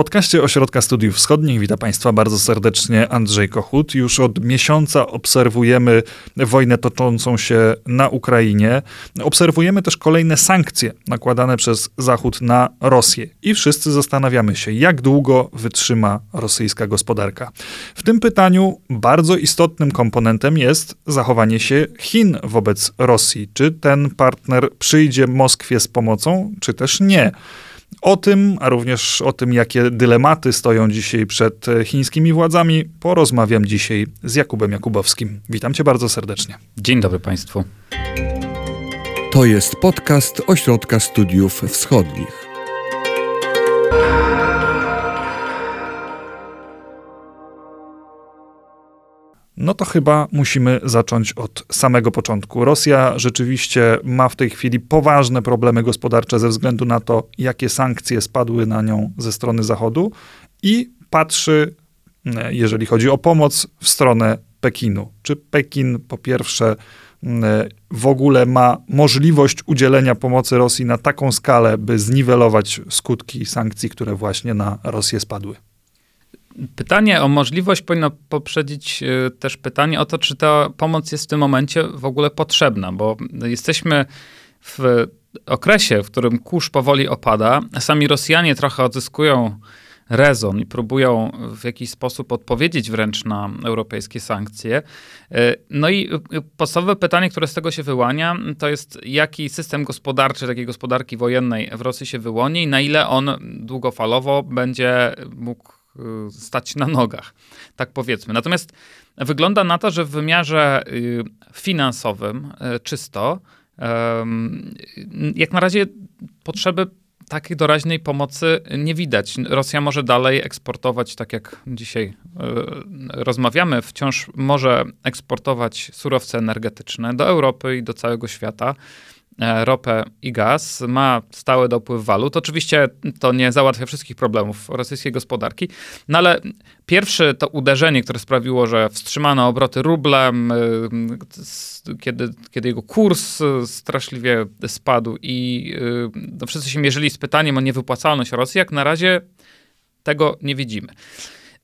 podcaście Ośrodka Studiów Wschodnich witam Państwa bardzo serdecznie Andrzej Kochut. Już od miesiąca obserwujemy wojnę toczącą się na Ukrainie. Obserwujemy też kolejne sankcje nakładane przez Zachód na Rosję. I wszyscy zastanawiamy się, jak długo wytrzyma rosyjska gospodarka. W tym pytaniu bardzo istotnym komponentem jest zachowanie się Chin wobec Rosji. Czy ten partner przyjdzie Moskwie z pomocą, czy też nie? O tym, a również o tym, jakie dylematy stoją dzisiaj przed chińskimi władzami, porozmawiam dzisiaj z Jakubem Jakubowskim. Witam cię bardzo serdecznie. Dzień dobry Państwu. To jest podcast Ośrodka Studiów Wschodnich. No to chyba musimy zacząć od samego początku. Rosja rzeczywiście ma w tej chwili poważne problemy gospodarcze ze względu na to, jakie sankcje spadły na nią ze strony Zachodu i patrzy, e, jeżeli chodzi o pomoc, w stronę Pekinu. Czy Pekin po pierwsze e, w ogóle ma możliwość udzielenia pomocy Rosji na taką skalę, by zniwelować skutki sankcji, które właśnie na Rosję spadły? Pytanie o możliwość powinno poprzedzić y, też pytanie o to, czy ta pomoc jest w tym momencie w ogóle potrzebna, bo jesteśmy w okresie, w którym kurz powoli opada. Sami Rosjanie trochę odzyskują rezon i próbują w jakiś sposób odpowiedzieć wręcz na europejskie sankcje. Y, no i y, podstawowe pytanie, które z tego się wyłania, to jest jaki system gospodarczy, takiej gospodarki wojennej w Rosji się wyłoni i na ile on długofalowo będzie mógł stać na nogach, tak powiedzmy. Natomiast wygląda na to, że w wymiarze y, finansowym y, czysto, jak na razie potrzeby takiej doraźnej pomocy nie widać. Rosja może dalej eksportować, tak jak dzisiaj rozmawiamy, wciąż może eksportować surowce energetyczne do Europy i do całego świata. E, ropę i gaz, ma stały dopływ walut. Oczywiście to nie załatwia wszystkich problemów rosyjskiej gospodarki, no ale pierwsze to uderzenie, które sprawiło, że wstrzymano obroty rublem, kiedy, kiedy jego kurs straszliwie spadł i no, wszyscy się mierzyli z pytaniem o niewypłacalność Rosji, jak na razie tego nie widzimy.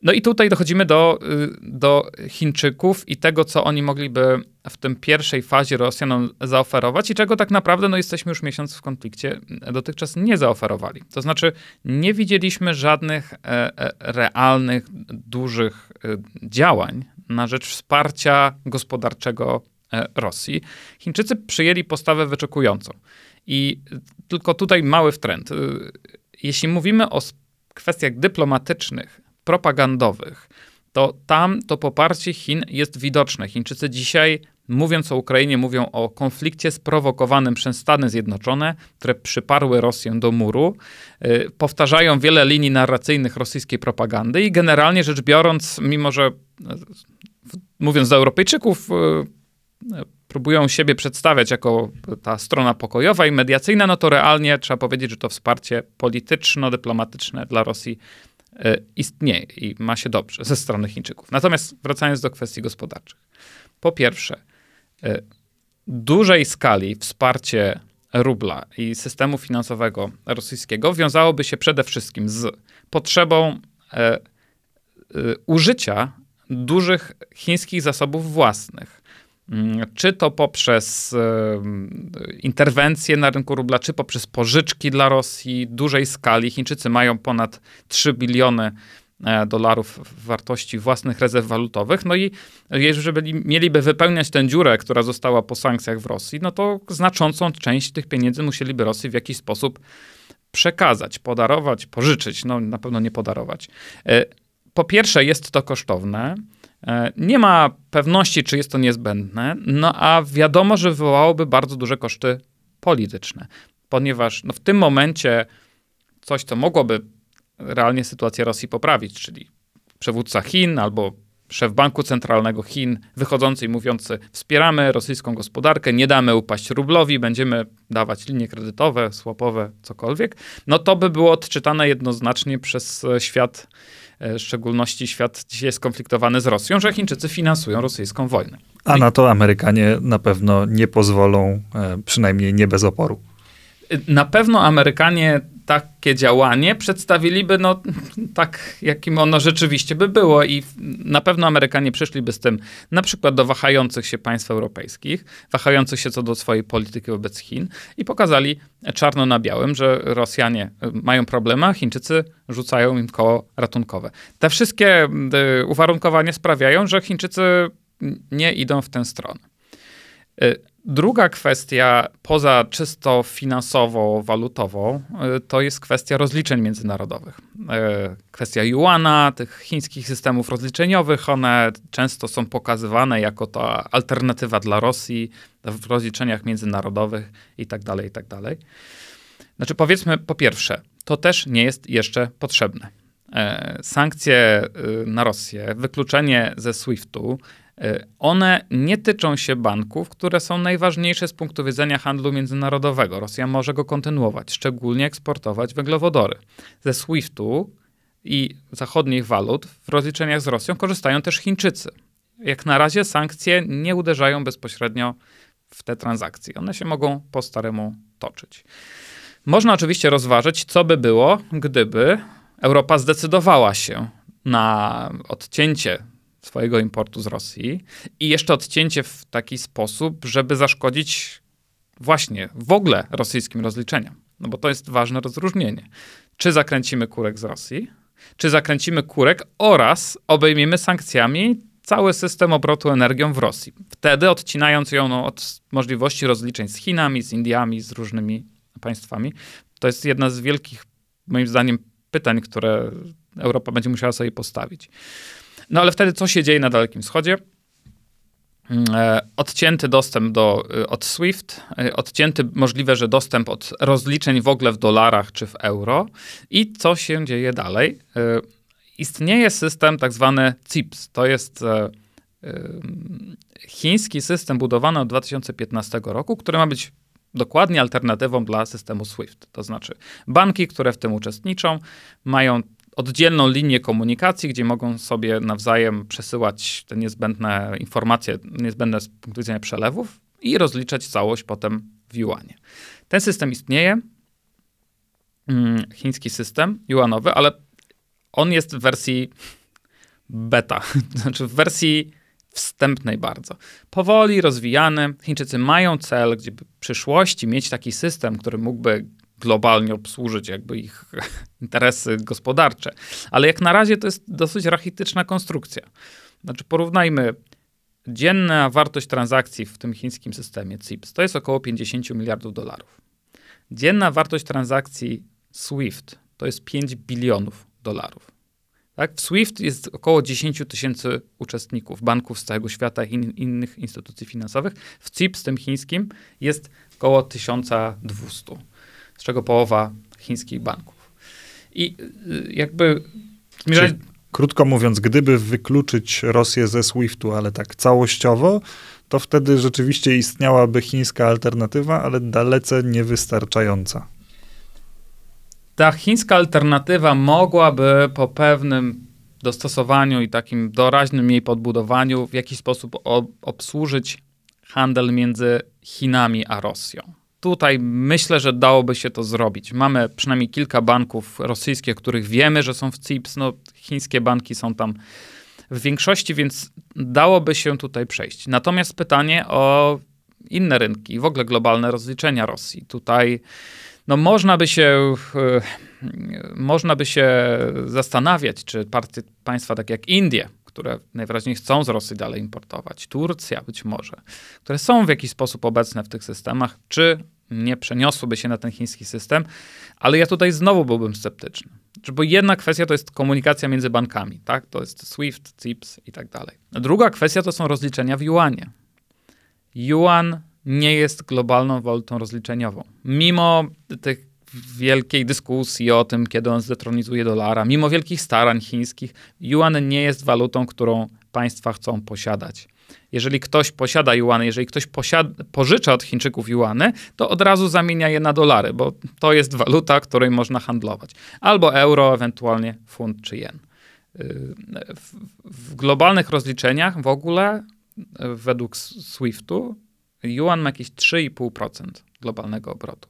No i tutaj dochodzimy do, y, do Chińczyków i tego, co oni mogliby w tym pierwszej fazie Rosjanom zaoferować i czego tak naprawdę no, jesteśmy już miesiąc w konflikcie, dotychczas nie zaoferowali. To znaczy nie widzieliśmy żadnych e, e, realnych, dużych e, działań na rzecz wsparcia gospodarczego e, Rosji. Chińczycy przyjęli postawę wyczekującą. I tylko tutaj mały wtręt. Y, jeśli mówimy o kwestiach dyplomatycznych, propagandowych, to tam to poparcie Chin jest widoczne. Chińczycy dzisiaj, mówiąc o Ukrainie, mówią o konflikcie sprowokowanym przez Stany Zjednoczone, które przyparły Rosję do muru. Yy, powtarzają wiele linii narracyjnych rosyjskiej propagandy i generalnie rzecz biorąc, mimo że yy, mówiąc do Europejczyków, yy, próbują siebie przedstawiać jako ta strona pokojowa i mediacyjna, no to realnie trzeba powiedzieć, że to wsparcie polityczno-dyplomatyczne dla Rosji istnieje i ma się dobrze ze strony Chińczyków. Natomiast wracając do kwestii gospodarczych. Po pierwsze, e, dużej skali wsparcie rubla i systemu finansowego rosyjskiego wiązałoby się przede wszystkim z potrzebą e, użycia dużych chińskich zasobów własnych czy to poprzez interwencje na rynku rubla, czy poprzez pożyczki dla Rosji dużej skali. Chińczycy mają ponad 3 biliony e, dolarów wartości własnych rezerw walutowych. No i jeżeli mieliby wypełniać tę dziurę, która została po sankcjach w Rosji, no to znaczącą część tych pieniędzy musieliby Rosji w jakiś sposób przekazać, podarować, pożyczyć, no na pewno nie podarować. E, po pierwsze, jest to kosztowne. E, nie ma pewności, czy jest to niezbędne, no a wiadomo, że wywołałoby bardzo duże koszty polityczne, ponieważ no, w tym momencie coś, co mogłoby realnie sytuację Rosji poprawić, czyli przywódca Chin albo szef Banku Centralnego Chin wychodzący i mówiący: Wspieramy rosyjską gospodarkę, nie damy upaść rublowi, będziemy dawać linie kredytowe, słapowe, cokolwiek, no to by było odczytane jednoznacznie przez świat E, w szczególności świat dzisiaj skonfliktowany z Rosją, że Chińczycy finansują rosyjską wojnę. A na to Amerykanie na pewno nie pozwolą, e, przynajmniej nie bez oporu. Na pewno Amerykanie takie działanie przedstawiliby no, tak, jakim ono rzeczywiście by było i na pewno Amerykanie przyszliby z tym na przykład do wahających się państw europejskich, wahających się co do swojej polityki wobec Chin i pokazali czarno na białym, że Rosjanie y, mają problemy, a Chińczycy rzucają im koło ratunkowe. Te wszystkie y, uwarunkowania sprawiają, że Chińczycy nie idą w tę stronę. Y, druga kwestia, poza czysto finansowo-walutową, y, to jest kwestia rozliczeń międzynarodowych. Y, kwestia yuana, tych chińskich systemów rozliczeniowych, one często są pokazywane jako ta alternatywa dla Rosji w rozliczeniach międzynarodowych itd., tak itd. Tak znaczy powiedzmy po pierwsze, to też nie jest jeszcze potrzebne. Sankcje na Rosję, wykluczenie ze SWIFT-u E, one nie tyczą się banków, które są najważniejsze z punktu widzenia handlu międzynarodowego. Rosja może go kontynuować, szczególnie eksportować węglowodory. Ze SWIFT-u i zachodnich walut w rozliczeniach z Rosją korzystają też Chińczycy. Jak na razie sankcje nie uderzają bezpośrednio w te transakcje. One się mogą po staremu toczyć. Można oczywiście rozważyć, co by było, gdyby Europa zdecydowała się na odcięcie swojego importu z Rosji i jeszcze odcięcie w taki sposób, żeby zaszkodzić właśnie w ogóle rosyjskim rozliczeniom. No bo to jest ważne rozróżnienie. Czy zakręcimy kurek z Rosji, czy zakręcimy kurek oraz obejmiemy sankcjami cały system obrotu energią w Rosji. Wtedy odcinając ją no, od możliwości rozliczeń z Chinami, z Indiami, z różnymi państwami. To jest jedna z wielkich, moim zdaniem, pytań, które Europa będzie musiała sobie postawić. No ale wtedy co się dzieje na Dalekim Wschodzie? Mm, e, odcięty dostęp do, e, od SWIFT, e, odcięty możliwe, że dostęp od rozliczeń w ogóle w dolarach czy w euro. I co się dzieje dalej? Istnieje system tak zwany CIPS. To jest chiński system budowany od 2015 roku, który ma być dokładnie alternatywą dla systemu SWIFT. To znaczy banki, które w tym uczestniczą, mają oddzielną linię komunikacji, gdzie mogą sobie nawzajem przesyłać te niezbędne informacje, niezbędne z punktu widzenia przelewów i rozliczać całość potem w juanie. Ten system istnieje, mm, chiński system juanowy, ale on jest w wersji beta, znaczy w wersji wstępnej bardzo. Powoli rozwijany. Chińczycy mają cel, gdzie w przyszłości mieć taki system, który mógłby globalnie obsłużyć jakby ich interesy gospodarcze. Ale jak na razie to jest dosyć rachityczna konstrukcja. Znaczy porównajmy dzienna wartość transakcji w tym chińskim systemie CIPS to jest około 50 miliardów dolarów. Dzienna wartość transakcji SWIFT to jest 5 bilionów dolarów. Tak? W SWIFT jest około 10 tysięcy uczestników, banków z całego świata i in, innych instytucji finansowych. W CIPS, tym chińskim, jest około 1200 z czego połowa chińskich banków. I y, jakby zmierzać... Krótko mówiąc, gdyby wykluczyć Rosję ze SWIFT-u, ale tak całościowo, to wtedy rzeczywiście istniałaby chińska alternatywa, ale dalece niewystarczająca. Ta chińska alternatywa mogłaby po pewnym dostosowaniu i takim doraźnym jej podbudowaniu w jakiś sposób obsłużyć handel między Chinami a Rosją tutaj myślę, że dałoby się to zrobić. Mamy przynajmniej kilka banków rosyjskich, których wiemy, że są w CIPS. No, chińskie banki są tam w większości, więc dałoby się tutaj przejść. Natomiast pytanie o inne rynki, w ogóle globalne rozliczenia Rosji. Tutaj no, można by się e, można by się zastanawiać, czy partie, państwa takie jak Indie, które najwyraźniej chcą z Rosji dalej importować, Turcja być może, które są w jakiś sposób obecne w tych systemach, czy nie przeniosłyby się na ten chiński system, ale ja tutaj znowu byłbym sceptyczny. Bo jedna kwestia to jest komunikacja między bankami, tak? To jest SWIFT, CIPS i tak dalej. Druga kwestia to są rozliczenia w yuanie. Yuan nie jest globalną walutą rozliczeniową. Mimo tych wielkiej dyskusji o tym, kiedy on zdetronizuje dolara, mimo wielkich starań chińskich, yuan nie jest walutą, którą państwa chcą posiadać. Jeżeli ktoś posiada juany, jeżeli ktoś posiada, pożycza od Chińczyków juany, to od razu zamienia je na dolary, bo to jest waluta, której można handlować. Albo euro, ewentualnie funt czy jen. W, w globalnych rozliczeniach w ogóle według SWIFT-u yuan ma jakieś 3,5% globalnego obrotu.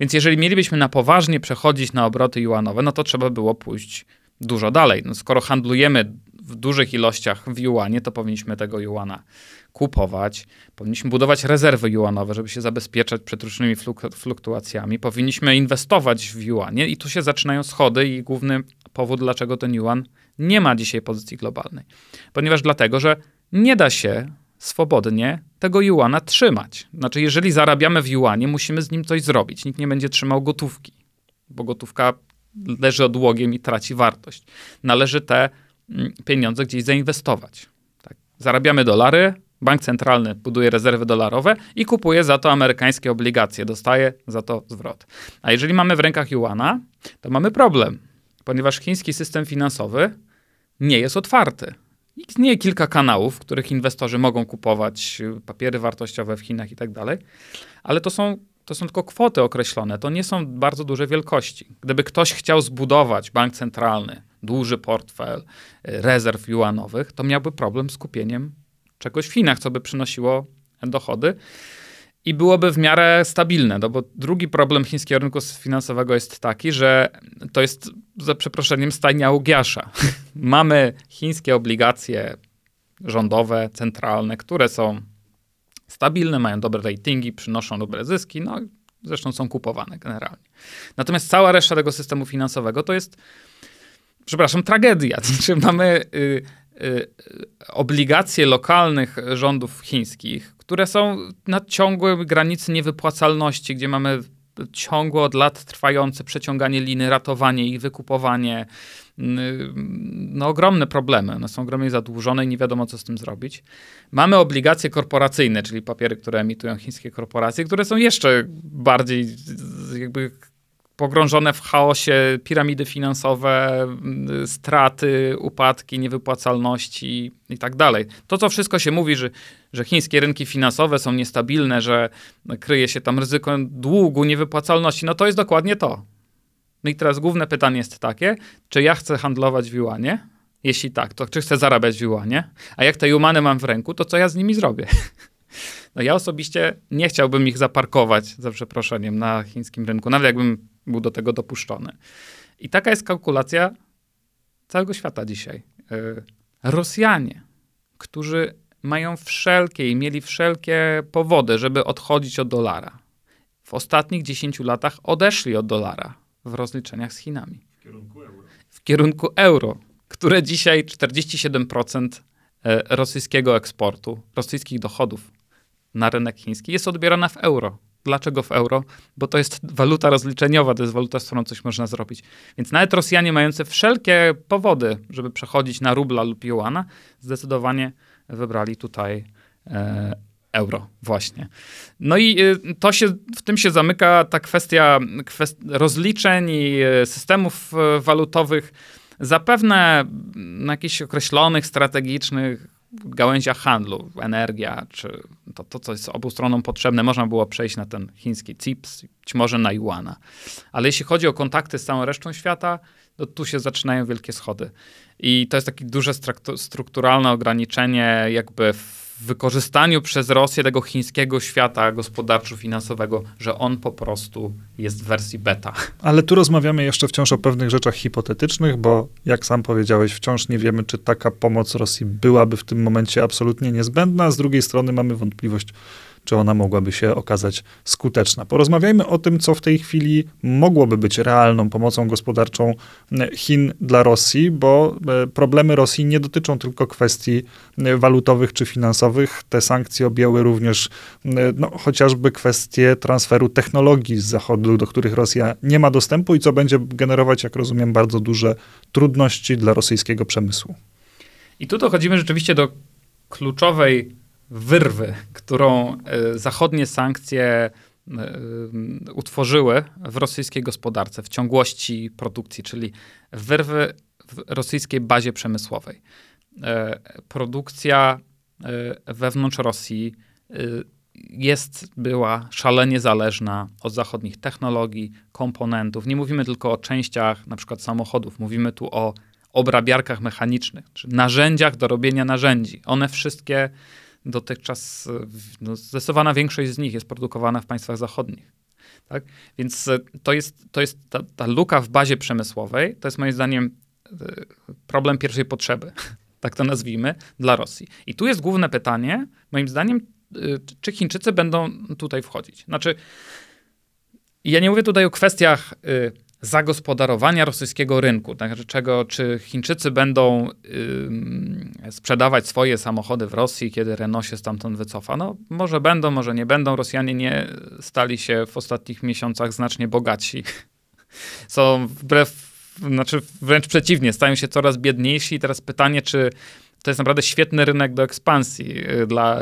Więc jeżeli mielibyśmy na poważnie przechodzić na obroty juanowe, no to trzeba było pójść dużo dalej. No skoro handlujemy w dużych ilościach w juanie, to powinniśmy tego juana kupować, powinniśmy budować rezerwy juanowe, żeby się zabezpieczać przed różnymi fluk- fluktuacjami, powinniśmy inwestować w juanie i tu się zaczynają schody i główny powód, dlaczego ten yuan nie ma dzisiaj pozycji globalnej. Ponieważ dlatego, że nie da się swobodnie tego juana trzymać. Znaczy, jeżeli zarabiamy w juanie, musimy z nim coś zrobić. Nikt nie będzie trzymał gotówki, bo gotówka leży odłogiem i traci wartość. Należy te pieniądze gdzieś zainwestować. Tak. Zarabiamy dolary, bank centralny buduje rezerwy dolarowe i kupuje za to amerykańskie obligacje, dostaje za to zwrot. A jeżeli mamy w rękach juana, to mamy problem, ponieważ chiński system finansowy nie jest otwarty. Istnieje kilka kanałów, w których inwestorzy mogą kupować papiery wartościowe w Chinach i tak dalej, ale to są, to są tylko kwoty określone, to nie są bardzo duże wielkości. Gdyby ktoś chciał zbudować bank centralny, duży portfel y, rezerw juanowych, to miałby problem z kupieniem czegoś w Chinach, co by przynosiło dochody i byłoby w miarę stabilne. No bo drugi problem chińskiego rynku finansowego jest taki, że to jest za przeproszeniem stajnia Ugiasza. Mamy chińskie obligacje rządowe, centralne, które są stabilne, mają dobre ratingi, przynoszą dobre zyski, no zresztą są kupowane generalnie. Natomiast cała reszta tego systemu finansowego to jest, przepraszam, tragedia. Znaczy mamy y, y, obligacje lokalnych rządów chińskich, które są na ciągłej granicy niewypłacalności, gdzie mamy ciągłe od lat trwające przeciąganie liny, ratowanie ich, wykupowanie. No, ogromne problemy. One są ogromnie zadłużone i nie wiadomo, co z tym zrobić. Mamy obligacje korporacyjne, czyli papiery, które emitują chińskie korporacje, które są jeszcze bardziej jakby pogrążone w chaosie piramidy finansowe, straty, upadki, niewypłacalności i tak dalej. To, co wszystko się mówi, że, że chińskie rynki finansowe są niestabilne, że kryje się tam ryzyko długu, niewypłacalności, no to jest dokładnie to. No i teraz główne pytanie jest takie, czy ja chcę handlować w juanie? Jeśli tak, to czy chcę zarabiać w juanie? A jak te jumany mam w ręku, to co ja z nimi zrobię? No ja osobiście nie chciałbym ich zaparkować, za przeproszeniem, na chińskim rynku, nawet jakbym był do tego dopuszczony. I taka jest kalkulacja całego świata dzisiaj. Rosjanie, którzy mają wszelkie i mieli wszelkie powody, żeby odchodzić od dolara, w ostatnich 10 latach odeszli od dolara w rozliczeniach z Chinami. W kierunku euro. W kierunku euro, które dzisiaj 47% rosyjskiego eksportu, rosyjskich dochodów na rynek chiński jest odbierana w euro. Dlaczego w euro? Bo to jest waluta rozliczeniowa, to jest waluta, z którą coś można zrobić. Więc nawet Rosjanie mający wszelkie powody, żeby przechodzić na rubla lub juana, zdecydowanie wybrali tutaj e, euro właśnie. No i y, to się, w tym się zamyka ta kwestia kwest rozliczeń i y, systemów y, walutowych. Zapewne na jakichś określonych, strategicznych gałęziach handlu, energia, czy to, to, co jest obu stronom potrzebne, można było przejść na ten chiński CIPS, być może na Yuana. Ale jeśli chodzi o kontakty z całą resztą świata, to tu się zaczynają wielkie schody. I to jest takie duże strukturalne ograniczenie jakby w wykorzystaniu przez Rosję tego chińskiego świata gospodarczo-finansowego, że on po prostu jest w wersji beta. Ale tu rozmawiamy jeszcze wciąż o pewnych rzeczach hipotetycznych, bo jak sam powiedziałeś, wciąż nie wiemy, czy taka pomoc Rosji byłaby w tym momencie absolutnie niezbędna, z drugiej strony mamy wątpliwość, czy ona mogłaby się okazać skuteczna. Porozmawiajmy o tym, co w tej chwili mogłoby być realną pomocą gospodarczą e, Chin dla Rosji, bo e, problemy Rosji nie dotyczą tylko kwestii e, walutowych czy finansowych. Te sankcje objęły również no, chociażby kwestie transferu technologii z Zachodu, do których Rosja nie ma dostępu i co będzie generować, jak rozumiem, bardzo duże trudności dla rosyjskiego przemysłu. I tu dochodzimy rzeczywiście do kluczowej wyrwy, którą e, zachodnie sankcje e, utworzyły w rosyjskiej gospodarce, w ciągłości produkcji, czyli wyrwy w rosyjskiej bazie przemysłowej. E, produkcja wewnątrz Rosji jest, była szalenie zależna od zachodnich technologii, komponentów. Nie mówimy tylko o częściach na przykład samochodów, mówimy tu o obrabiarkach mechanicznych, czy narzędziach do robienia narzędzi. One wszystkie dotychczas no, zdecydowana większość z nich jest produkowana w państwach zachodnich. Tak? Więc e, to jest, to jest ta, ta luka w bazie przemysłowej, to jest moim zdaniem e, problem pierwszej potrzeby, tak to nazwijmy, dla Rosji. I tu jest główne pytanie, moim zdaniem, e, czy Chińczycy będą tutaj wchodzić. Znaczy, ja nie mówię tutaj o kwestiach zagospodarowania rosyjskiego rynku, tak, czego, czy Chińczycy będą y, sprzedawać swoje samochody w Rosji, kiedy Renault się stamtąd wycofa. No, może będą, może nie będą. Rosjanie nie stali się w ostatnich miesiącach znacznie bogatsi. Są wbrew, znaczy wręcz przeciwnie, stają się coraz biedniejsi i teraz pytanie, czy to jest naprawdę świetny rynek do ekspansji y, dla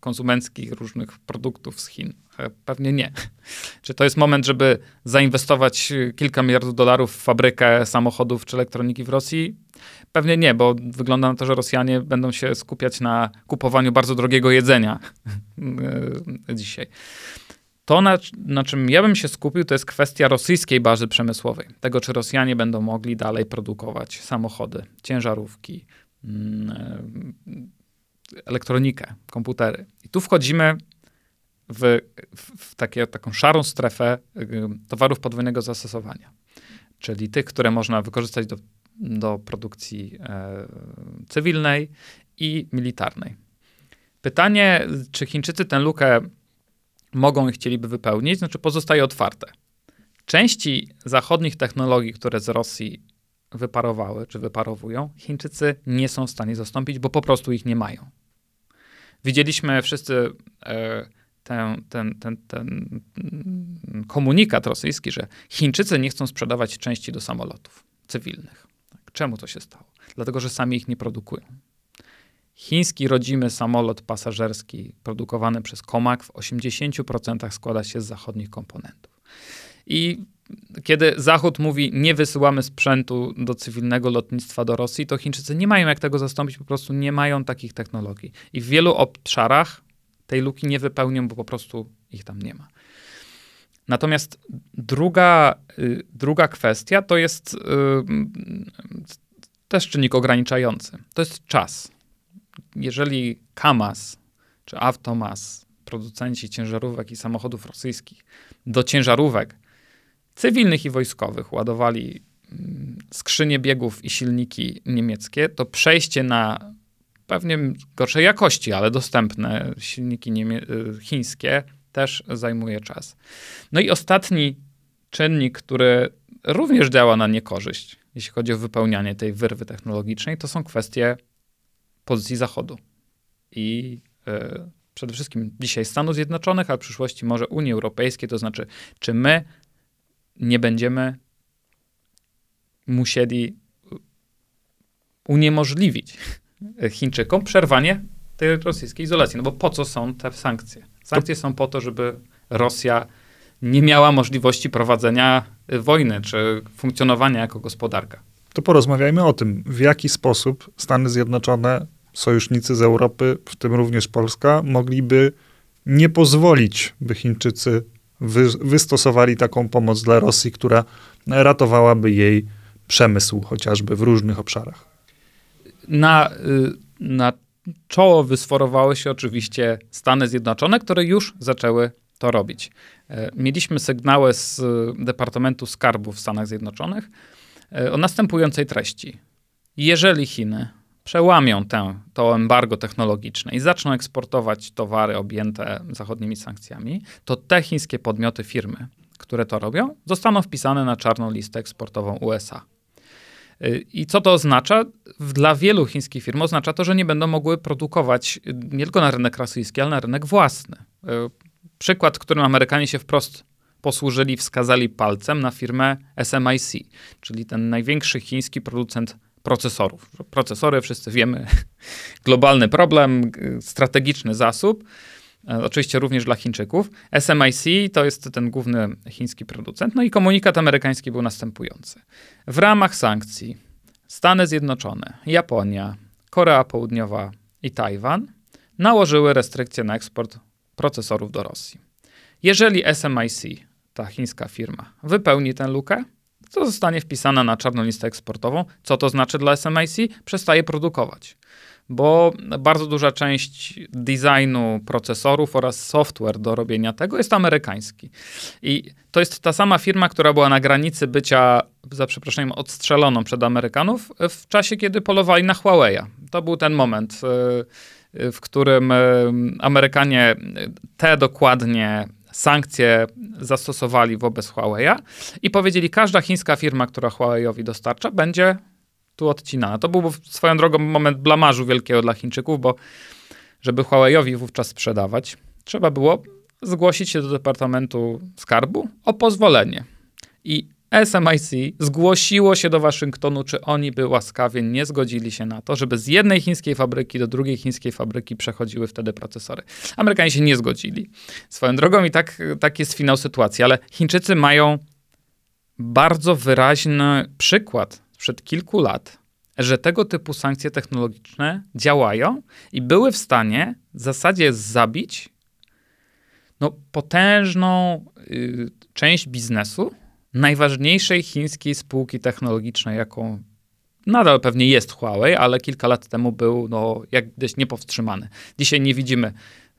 konsumenckich różnych produktów z Chin. E, pewnie nie. Czy to jest moment, żeby zainwestować kilka miliardów dolarów w fabrykę samochodów czy elektroniki w Rosji? Pewnie nie, bo wygląda na to, że Rosjanie będą się skupiać na kupowaniu bardzo drogiego jedzenia e, dzisiaj. To, na, na, czym ja bym się skupił, to jest kwestia rosyjskiej bazy przemysłowej. Tego, czy Rosjanie będą mogli dalej produkować samochody, ciężarówki, mm, e, elektronikę, komputery. I tu wchodzimy w, w takie, taką szarą strefę towarów podwójnego zastosowania, czyli tych, które można wykorzystać do, do produkcji e, cywilnej i militarnej. Pytanie, czy Chińczycy tę lukę mogą i chcieliby wypełnić, znaczy pozostaje otwarte. Części zachodnich technologii, które z Rosji wyparowały czy wyparowują, Chińczycy nie są w stanie zastąpić, bo po prostu ich nie mają. Widzieliśmy wszyscy e, ten, ten, ten, ten komunikat rosyjski, że Chińczycy nie chcą sprzedawać części do samolotów cywilnych. Tak, czemu to się stało? Dlatego, że sami ich nie produkują. Chiński rodzimy samolot pasażerski produkowany przez Comac w 80% składa się z zachodnich komponentów. I kiedy Zachód mówi, nie wysyłamy sprzętu do cywilnego lotnictwa do Rosji, to Chińczycy nie mają jak tego zastąpić, po prostu nie mają takich technologii. I w wielu obszarach tej luki nie wypełnią, bo po prostu ich tam nie ma. Natomiast druga, y, druga kwestia to jest y, też czynnik ograniczający. To jest czas. Jeżeli Kamaz czy Automas, producenci ciężarówek i samochodów rosyjskich, do ciężarówek cywilnych i wojskowych ładowali mm, skrzynie biegów i silniki niemieckie, to przejście na pewnie gorszej jakości, ale dostępne silniki niemie- chińskie też zajmuje czas. No i ostatni czynnik, który również działa na niekorzyść, jeśli chodzi o wypełnianie tej wyrwy technologicznej, to są kwestie pozycji Zachodu. I y, przede wszystkim dzisiaj Stanów Zjednoczonych, a w przyszłości może Unii Europejskiej, to znaczy, czy my nie będziemy musieli uniemożliwić Chińczykom przerwanie tej rosyjskiej izolacji. No bo po co są te sankcje? Sankcje to... są po to, żeby Rosja nie miała możliwości prowadzenia wojny czy funkcjonowania jako gospodarka. To porozmawiajmy o tym, w jaki sposób Stany Zjednoczone, sojusznicy z Europy, w tym również Polska, mogliby nie pozwolić, by Chińczycy wy, wystosowali taką pomoc dla Rosji, która ratowałaby jej przemysł chociażby w różnych obszarach. Na, y, na czoło wysforowały się oczywiście Stany Zjednoczone, które już zaczęły to robić. E, mieliśmy sygnały z Departamentu Skarbu w Stanach Zjednoczonych e, o następującej treści. Jeżeli Chiny przełamią tę, to embargo technologiczne i zaczną eksportować towary objęte zachodnimi sankcjami, to te chińskie podmioty, firmy, które to robią, zostaną wpisane na czarną listę eksportową USA. I co to oznacza? Dla wielu chińskich firm oznacza to, że nie będą mogły produkować nie tylko na rynek rosyjski, ale na rynek własny. Przykład, którym Amerykanie się wprost posłużyli, wskazali palcem na firmę SMIC, czyli ten największy chiński producent procesorów. Procesory, wszyscy wiemy, globalny problem, strategiczny zasób. E, oczywiście również dla Chińczyków. SMIC to jest ten główny chiński producent. No i komunikat amerykański był następujący. W ramach sankcji Stany Zjednoczone, Japonia, Korea Południowa i Tajwan nałożyły restrykcje na eksport procesorów do Rosji. Jeżeli SMIC, ta chińska firma, wypełni tę lukę, to zostanie wpisana na czarną listę eksportową. Co to znaczy dla SMIC? Przestaje produkować bo bardzo duża część designu procesorów oraz software do robienia tego jest amerykański. I to jest ta sama firma, która była na granicy bycia, za przeproszeniem, odstrzeloną przed Amerykanów w czasie, kiedy polowali na Huawei'a. To był ten moment, y, y, w którym y, Amerykanie te dokładnie sankcje zastosowali wobec Huawei'a i powiedzieli, każda chińska firma, która Huawei'owi dostarcza, będzie tu odcinana. To był swoją drogą moment blamażu wielkiego dla Chińczyków, bo żeby Huawei'owi wówczas sprzedawać, trzeba było zgłosić się do Departamentu Skarbu o pozwolenie. I SMIC zgłosiło się do Waszyngtonu, czy oni by łaskawie nie zgodzili się na to, żeby z jednej chińskiej fabryki do drugiej chińskiej fabryki przechodziły wtedy procesory. Amerykanie się nie zgodzili. Swoją drogą i tak, tak jest finał sytuacji, ale Chińczycy mają bardzo wyraźny przykład sprzed kilku lat, że tego typu sankcje technologiczne działają i były w stanie w zasadzie zabić no, potężną y, część biznesu najważniejszej chińskiej spółki technologicznej, jaką nadal pewnie jest Huawei, ale kilka lat temu był no, jak gdzieś niepowstrzymany. Dzisiaj nie widzimy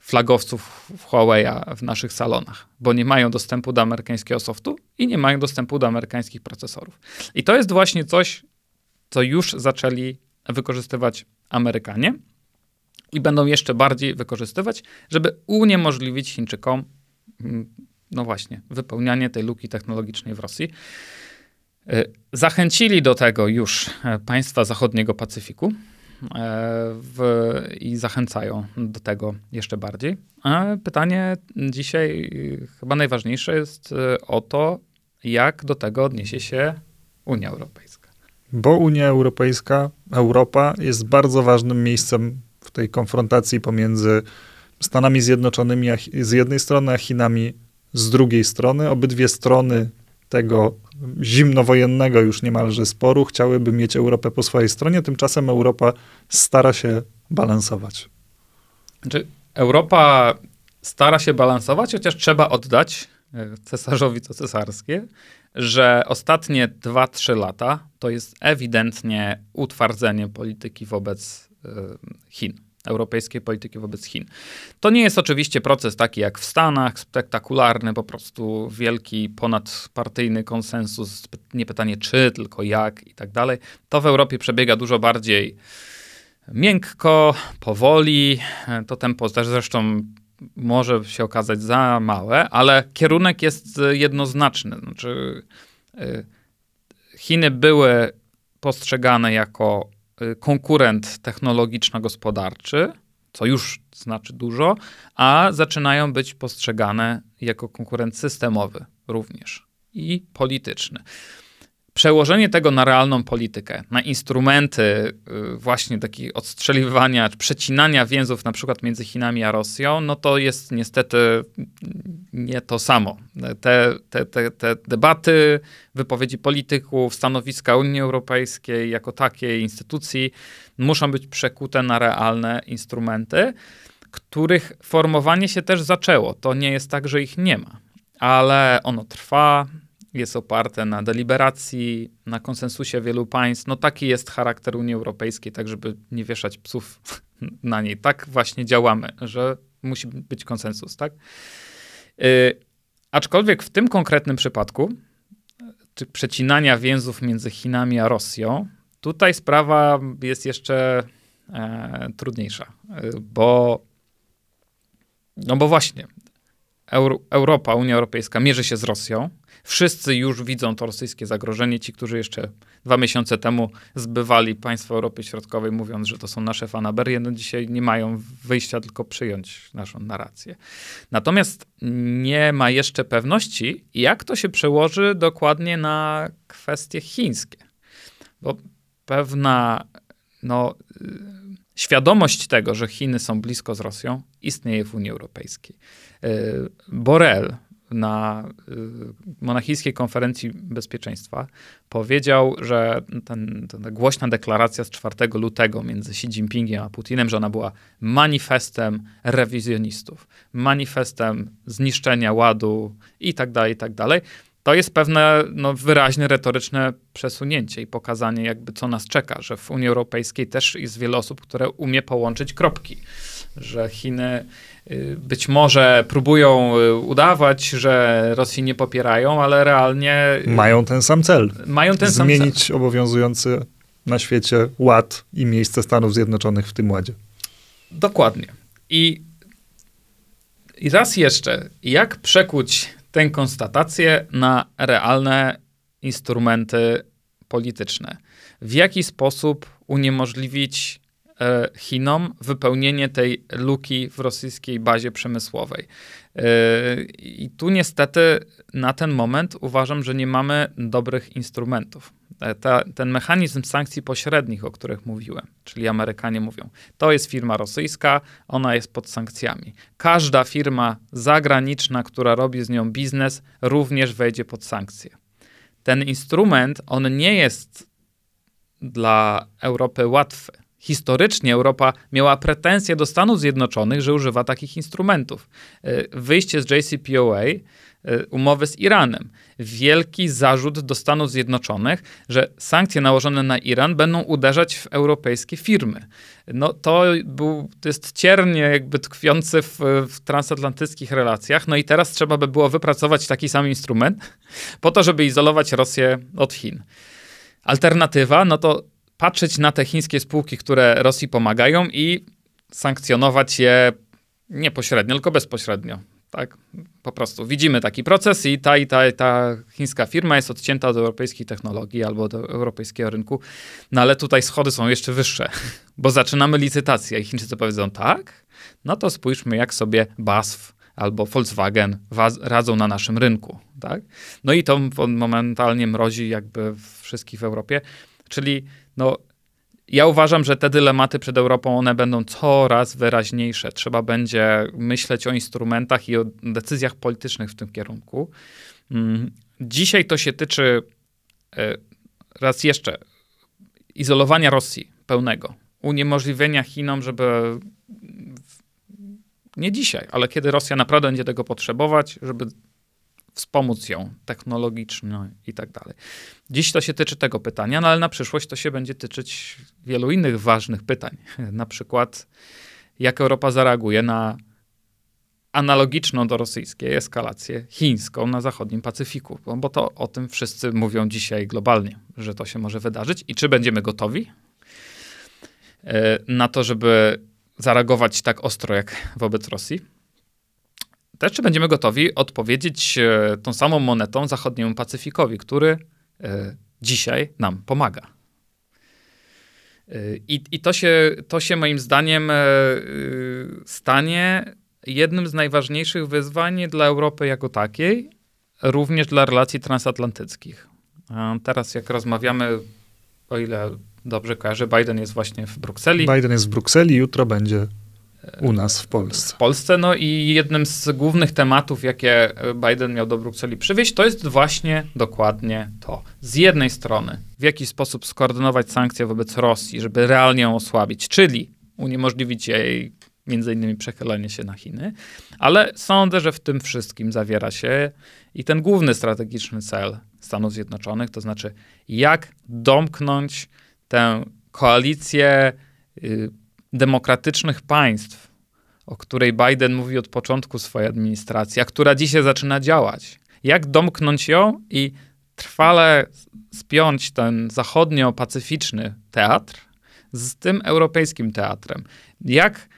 flagowców Huawei'a w naszych salonach, bo nie mają dostępu do amerykańskiego softu i nie mają dostępu do amerykańskich procesorów. I to jest właśnie coś, co już zaczęli wykorzystywać Amerykanie i będą jeszcze bardziej wykorzystywać, żeby uniemożliwić Chińczykom, mm, no właśnie, wypełnianie tej luki technologicznej w Rosji. Y, zachęcili do tego już e, państwa zachodniego Pacyfiku. E, w, i zachęcają do tego jeszcze bardziej. A pytanie dzisiaj chyba najważniejsze jest e, o to, jak do tego odniesie się Unia Europejska. Bo Unia Europejska, Europa jest bardzo ważnym miejscem w tej konfrontacji pomiędzy Stanami Zjednoczonymi z jednej strony, a Chinami z drugiej strony. Obydwie strony tego zimnowojennego już niemalże sporu chciałyby mieć Europę po swojej stronie, tymczasem Europa stara się balansować. Znaczy, Europa stara się balansować, chociaż trzeba oddać e, cesarzowi co cesarskie, że ostatnie 2-3 lata to jest ewidentnie utwardzenie polityki wobec e, Chin europejskiej polityki wobec Chin. To nie jest oczywiście proces taki jak w Stanach, spektakularny, po prostu wielki, ponadpartyjny konsensus, nie pytanie czy, tylko jak i tak dalej. To w Europie przebiega dużo bardziej miękko, powoli. To tempo też zresztą może się okazać za małe, ale kierunek jest jednoznaczny. Znaczy, y, Chiny były postrzegane jako konkurent technologiczno-gospodarczy, co już znaczy dużo, a zaczynają być postrzegane jako konkurent systemowy również i polityczny. Przełożenie tego na realną politykę, na instrumenty y, właśnie takiego odstrzeliwania, przecinania więzów na przykład między Chinami a Rosją, no to jest niestety nie to samo. Te, te, te, te debaty, wypowiedzi polityków, stanowiska Unii Europejskiej jako takiej instytucji muszą być przekute na realne instrumenty, których formowanie się też zaczęło. To nie jest tak, że ich nie ma, ale ono trwa, jest oparte na deliberacji, na konsensusie wielu państw. No taki jest charakter Unii Europejskiej, tak żeby nie wieszać psów na niej. Tak właśnie działamy, że musi być konsensus, tak? Yy, aczkolwiek w tym konkretnym przypadku, przecinania więzów między Chinami a Rosją, tutaj sprawa jest jeszcze e, trudniejsza, yy, bo no bo właśnie Euro, Europa, Unia Europejska mierzy się z Rosją, Wszyscy już widzą to rosyjskie zagrożenie. Ci, którzy jeszcze dwa miesiące temu zbywali państwo Europy Środkowej, mówiąc, że to są nasze fanaberie, no dzisiaj nie mają wyjścia, tylko przyjąć naszą narrację. Natomiast nie ma jeszcze pewności, jak to się przełoży dokładnie na kwestie chińskie. Bo pewna no, świadomość tego, że Chiny są blisko z Rosją, istnieje w Unii Europejskiej. Y, Borel, na y, monachijskiej konferencji bezpieczeństwa powiedział, że ten, ta głośna deklaracja z 4 lutego między Xi Jinpingiem a Putinem, że ona była manifestem rewizjonistów, manifestem zniszczenia ładu i tak dalej, i tak dalej. to jest pewne no, wyraźne retoryczne przesunięcie i pokazanie jakby co nas czeka, że w Unii Europejskiej też jest wiele osób, które umie połączyć kropki, że Chiny być może próbują y, udawać, że Rosji nie popierają, ale realnie y, Mają ten sam cel. mają ten sam cel. Zmienić obowiązujący na świecie ład i miejsce Stanów Zjednoczonych w tym ładzie. Dokładnie. I, I raz jeszcze, jak przekuć tę konstatację na realne instrumenty polityczne? W jaki sposób uniemożliwić Chinom wypełnienie tej luki w rosyjskiej bazie przemysłowej? E, I tu niestety na ten moment uważam, że nie mamy dobrych instrumentów. E, ta, ten mechanizm sankcji pośrednich, o których mówiłem, czyli Amerykanie mówią, to jest firma rosyjska, ona jest pod sankcjami. Każda firma zagraniczna, która robi z nią biznes, również wejdzie pod sankcje. Ten instrument, on nie jest dla Europy łatwy. Historycznie Europa miała pretensje do Stanów Zjednoczonych, że używa takich instrumentów. E, wyjście z JCPOA E, umowy z Iranem. Wielki zarzut do Stanów Zjednoczonych, że sankcje nałożone na Iran będą uderzać w europejskie firmy. No to, był, to jest ciernie jakby tkwiący w, w transatlantyckich relacjach. No i teraz trzeba by było wypracować taki sam instrument po to, żeby izolować Rosję od Chin. Alternatywa, no to patrzeć na te chińskie spółki, które Rosji pomagają i sankcjonować je nie pośrednio, tylko bezpośrednio. Tak, po prostu widzimy taki proces i ta i ta, ta chińska firma jest odcięta od europejskiej technologii albo do europejskiego rynku. No ale tutaj schody są jeszcze wyższe, bo zaczynamy licytację i Chińczycy powiedzą tak, no to spójrzmy jak sobie BASF albo Volkswagen radzą na naszym rynku. Tak? No i to momentalnie mrozi jakby wszystkich w Europie. Czyli no, ja uważam, że te dylematy przed Europą, one będą coraz wyraźniejsze. Trzeba będzie myśleć o instrumentach i o decyzjach politycznych w tym kierunku. Mm, dzisiaj to się tyczy e, raz jeszcze izolowania Rosji pełnego, uniemożliwienia Chinom, żeby nie dzisiaj, ale kiedy Rosja naprawdę będzie tego potrzebować, żeby wspomóc ją technologicznie i tak dalej. Dziś to się tyczy tego pytania, no ale na przyszłość to się będzie tyczyć wielu innych ważnych pytań. Na przykład, jak Europa zareaguje na analogiczną do rosyjskiej eskalację chińską na zachodnim Pacyfiku, bo, bo to o tym wszyscy mówią dzisiaj globalnie, że to się może wydarzyć i czy będziemy gotowi e, na to, żeby zareagować tak ostro jak wobec Rosji też czy będziemy gotowi odpowiedzieć e, tą samą monetą zachodniemu Pacyfikowi, który e, dzisiaj nam pomaga. E, I, i to, się, to się moim zdaniem stanie jednym z najważniejszych wyzwań dla Europy jako takiej, również dla relacji transatlantyckich. Teraz jak rozmawiamy, o ile dobrze kojarzę, Biden jest właśnie w Brukseli. Biden jest w Brukseli, jutro będzie u nas w Polsce. W Polsce, no i jednym z głównych tematów, jakie Biden miał do Brukseli przywieźć, to jest właśnie dokładnie to. Z jednej strony, w jaki sposób skoordynować sankcje wobec Rosji, żeby realnie ją osłabić, czyli uniemożliwić jej między innymi przechylenie się na Chiny, ale sądzę, że w tym wszystkim zawiera się i ten główny strategiczny cel Stanów Zjednoczonych, to znaczy jak domknąć tę koalicję y, demokratycznych państw, o której Biden mówi od początku swojej administracji, a która dzisiaj zaczyna działać. Jak domknąć ją i trwale spiąć ten zachodnio-pacyficzny teatr z tym europejskim teatrem? Jak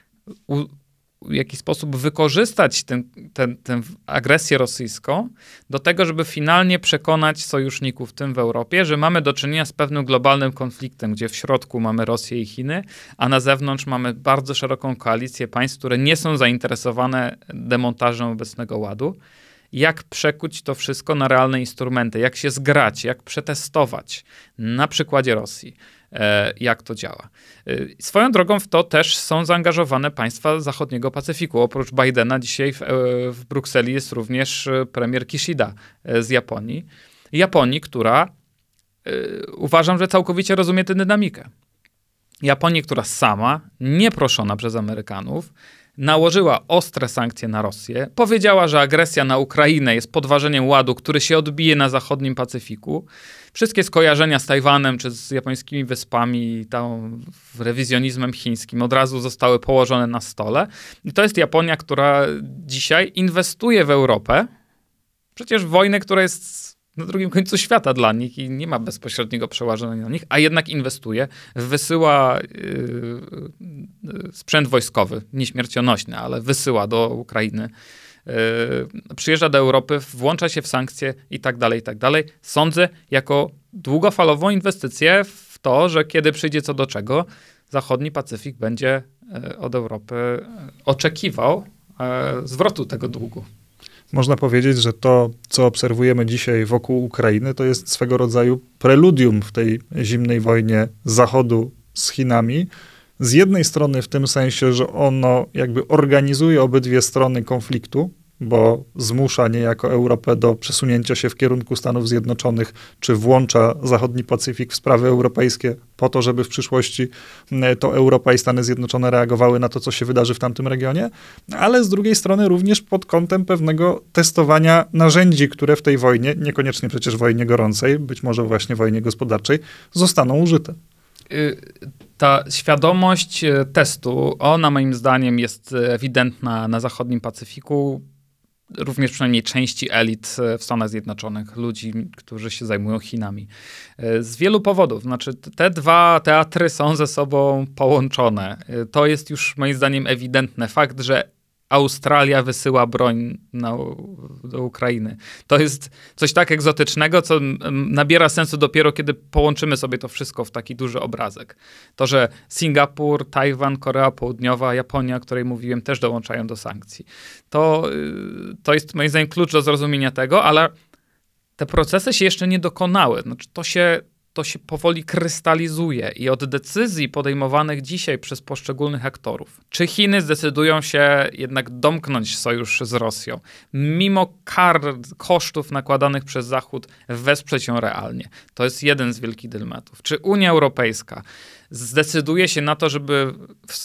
w jaki sposób wykorzystać tę ten, ten agresję rosyjską do tego, żeby finalnie przekonać sojuszników, w tym w Europie, że mamy do czynienia z pewnym globalnym konfliktem, gdzie w środku mamy Rosję i Chiny, a na zewnątrz mamy bardzo szeroką koalicję państw, które nie są zainteresowane demontażem obecnego ładu. Jak przekuć to wszystko na realne instrumenty, jak się zgrać, jak przetestować? Na przykładzie Rosji jak to działa. E, swoją drogą w to też są zaangażowane państwa zachodniego Pacyfiku. Oprócz Bidena dzisiaj w, e, w Brukseli jest również premier Kishida z Japonii. Japonii, która uważam, że całkowicie rozumie tę dynamikę. Japonii, która sama, nieproszona przez Amerykanów, nałożyła ostre sankcje na Rosję, powiedziała, że agresja na Ukrainę jest podważeniem ładu, który się odbije na zachodnim Pacyfiku. Wszystkie skojarzenia z Tajwanem czy z japońskimi wyspami, tam rewizjonizmem chińskim od razu zostały położone na stole. I to jest Japonia, która dzisiaj inwestuje w Europę. Przecież wojnę, która jest na drugim końcu świata dla nich i nie ma bezpośredniego przełożenia na nich, a jednak inwestuje, wysyła yy, sprzęt wojskowy, nieśmiercionośny, ale wysyła do Ukrainy. Yy, przyjeżdża do Europy, włącza się w sankcje i tak dalej, i tak dalej. Sądzę jako długofalową inwestycję w to, że kiedy przyjdzie co do czego, zachodni Pacyfik będzie yy, od Europy yy, oczekiwał yy, zwrotu tego długu. Można powiedzieć, że to, co obserwujemy dzisiaj wokół Ukrainy, to jest swego rodzaju preludium w tej zimnej wojnie Zachodu z Chinami. Z jednej strony w tym sensie, że ono jakby organizuje obydwie strony konfliktu, bo zmusza niejako Europę do przesunięcia się w kierunku Stanów Zjednoczonych, czy włącza zachodni Pacyfik w sprawy europejskie, po to, żeby w przyszłości to Europa i Stany Zjednoczone reagowały na to, co się wydarzy w tamtym regionie, ale z drugiej strony również pod kątem pewnego testowania narzędzi, które w tej wojnie, niekoniecznie przecież wojnie gorącej, być może właśnie wojnie gospodarczej, zostaną użyte. Y, ta świadomość y, testu, ona moim zdaniem jest ewidentna na zachodnim Pacyfiku również przynajmniej części elit e, w Stanach Zjednoczonych, ludzi, którzy się zajmują Chinami. E, z wielu powodów. Znaczy, te dwa teatry są ze sobą połączone. E, to jest już moim zdaniem ewidentne. Fakt, że Australia wysyła broń na, do Ukrainy. To jest coś tak egzotycznego, co nabiera sensu dopiero, kiedy połączymy sobie to wszystko w taki duży obrazek. To, że Singapur, Tajwan, Korea Południowa, Japonia, o której mówiłem, też dołączają do sankcji. To, y, to jest moim zdaniem klucz do zrozumienia tego, ale te procesy się jeszcze nie dokonały. Znaczy, to się to się powoli krystalizuje i od decyzji podejmowanych dzisiaj przez poszczególnych aktorów, czy Chiny zdecydują się jednak domknąć sojusz z Rosją, mimo kar, kosztów nakładanych przez Zachód, wesprzeć ją realnie. To jest jeden z wielkich dylematów. Czy Unia Europejska zdecyduje się na to, żeby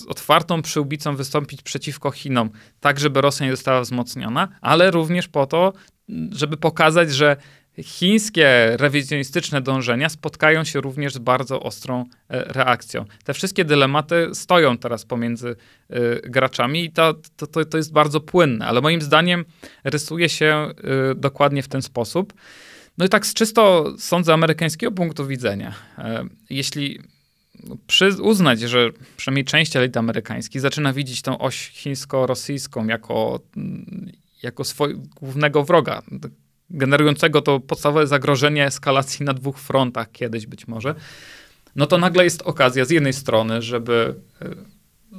otwartą przyłbicą wystąpić przeciwko Chinom, tak żeby Rosja nie została wzmocniona, ale również po to, żeby pokazać, że chińskie rewizjonistyczne dążenia spotkają się również z bardzo ostrą e, reakcją. Te wszystkie dylematy stoją teraz pomiędzy y, graczami i to, to, to, jest bardzo płynne, ale moim zdaniem rysuje się y, dokładnie w ten sposób. No i tak z czysto, sądzę, amerykańskiego punktu widzenia, jeśli przy, uznać, że przynajmniej część elit amerykańskiej zaczyna widzieć tą oś chińsko-rosyjską jako, mm, jako swojego głównego wroga, generującego to podstawowe zagrożenie eskalacji na dwóch frontach kiedyś być może, no to nagle jest okazja z jednej strony, żeby, e,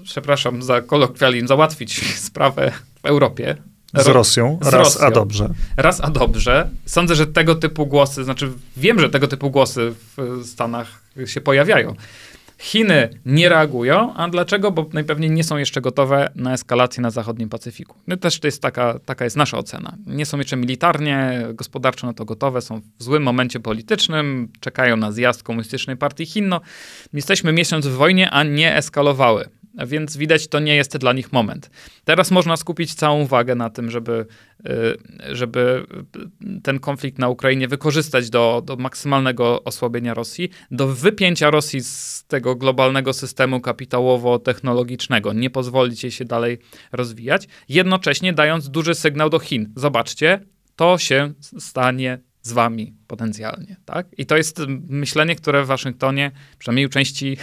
przepraszam za kolokwializm, załatwić sprawę w Europie. Z Rosją, z raz Rosją. a dobrze. Raz a dobrze. Sądzę, że tego typu głosy, znaczy wiem, że tego typu głosy w Stanach się pojawiają. Chiny nie reagują, a dlaczego? Bo najpewniej nie są jeszcze gotowe na eskalację na zachodnim Pacyfiku. No też to jest taka, taka jest nasza ocena. Nie są jeszcze militarnie, gospodarczo na to gotowe, są w złym momencie politycznym, czekają na zjazd komunistycznej partii Chin. No, jesteśmy miesiąc w wojnie, a nie eskalowały więc widać, to nie jest dla nich moment. Teraz można skupić całą uwagę na tym, żeby, y, żeby ten konflikt na Ukrainie wykorzystać do, do maksymalnego osłabienia Rosji, do wypięcia Rosji z tego globalnego systemu kapitałowo-technologicznego, nie pozwolić jej się dalej rozwijać, jednocześnie dając duży sygnał do Chin. Zobaczcie, to się stanie z wami potencjalnie, tak? I to jest myślenie, które w Waszyngtonie, przynajmniej u części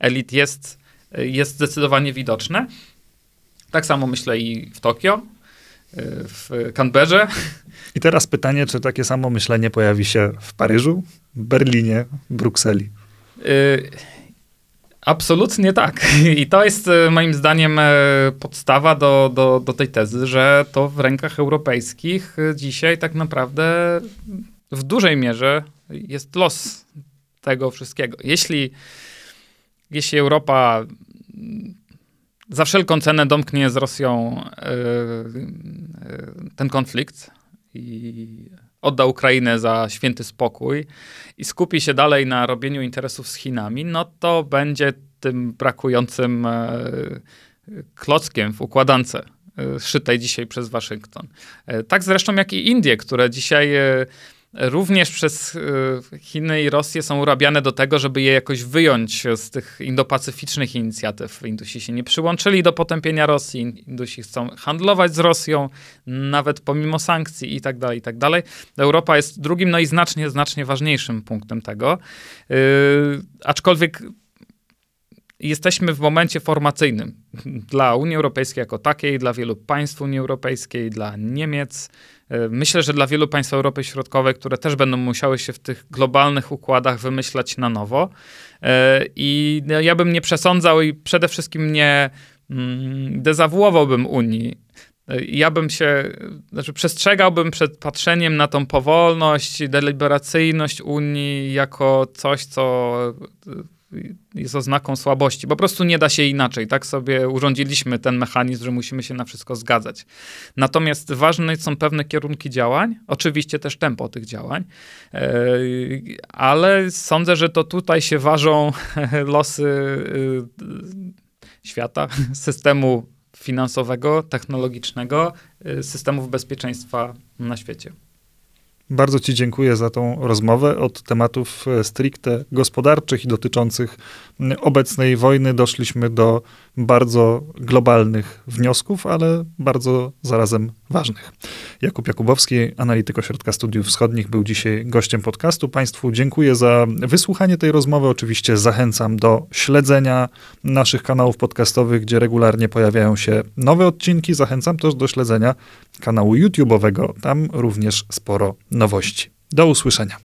elit jest jest zdecydowanie widoczne. Tak samo myślę i w Tokio, y, w Canberrze. I teraz pytanie, czy takie samo myślenie pojawi się w Paryżu, Berlinie, Brukseli? Y, absolutnie tak. I to jest y, moim zdaniem podstawa do, do, do tej tezy, że to w rękach europejskich dzisiaj tak naprawdę w dużej mierze jest los tego wszystkiego. Jeśli jeśli Europa za wszelką cenę domknie z Rosją e, e, ten konflikt i odda Ukrainę za święty spokój i skupi się dalej na robieniu interesów z Chinami, no to będzie tym brakującym e, klockiem w układance szytej dzisiaj przez Waszyngton. Tak zresztą jak i Indie, które dzisiaj również przez Chiny i Rosję są urabiane do tego, żeby je jakoś wyjąć z tych indopacyficznych inicjatyw. Indusi się nie przyłączyli do potępienia Rosji, Indusi chcą handlować z Rosją, nawet pomimo sankcji i tak dalej, i tak dalej. Europa jest drugim, no i znacznie, znacznie ważniejszym punktem tego. Yy, aczkolwiek jesteśmy w momencie formacyjnym dla Unii Europejskiej jako takiej, dla wielu państw Unii Europejskiej, dla Niemiec. E, myślę, że dla wielu państw Europy Środkowej, które też będą musiały się w tych globalnych układach wymyślać na nowo. E, I no, ja bym nie przesądzał i przede wszystkim nie mm, dezawuowałbym Unii. E, ja bym się, znaczy przestrzegałbym przed patrzeniem na tą powolność, deliberacyjność Unii jako coś, co jest oznaką słabości. Po prostu nie da się inaczej. Tak sobie urządziliśmy ten mechanizm, że musimy się na wszystko zgadzać. Natomiast ważne są pewne kierunki działań, oczywiście też tempo tych działań, e, ale sądzę, że to tutaj się ważą losy e, świata, systemu finansowego, technologicznego, e, systemów bezpieczeństwa na świecie. Bardzo Ci dziękuję za tą rozmowę. Od tematów e, stricte gospodarczych i dotyczących obecnej wojny doszliśmy do bardzo globalnych wniosków, ale bardzo zarazem ważnych. Jakub Jakubowski, analityk Ośrodka Studiów Wschodnich, był dzisiaj gościem podcastu. Państwu dziękuję za wysłuchanie tej rozmowy. Oczywiście zachęcam do śledzenia naszych kanałów podcastowych, gdzie regularnie pojawiają się nowe odcinki. Zachęcam też do śledzenia kanału YouTube'owego. Tam również sporo nowości. Do usłyszenia.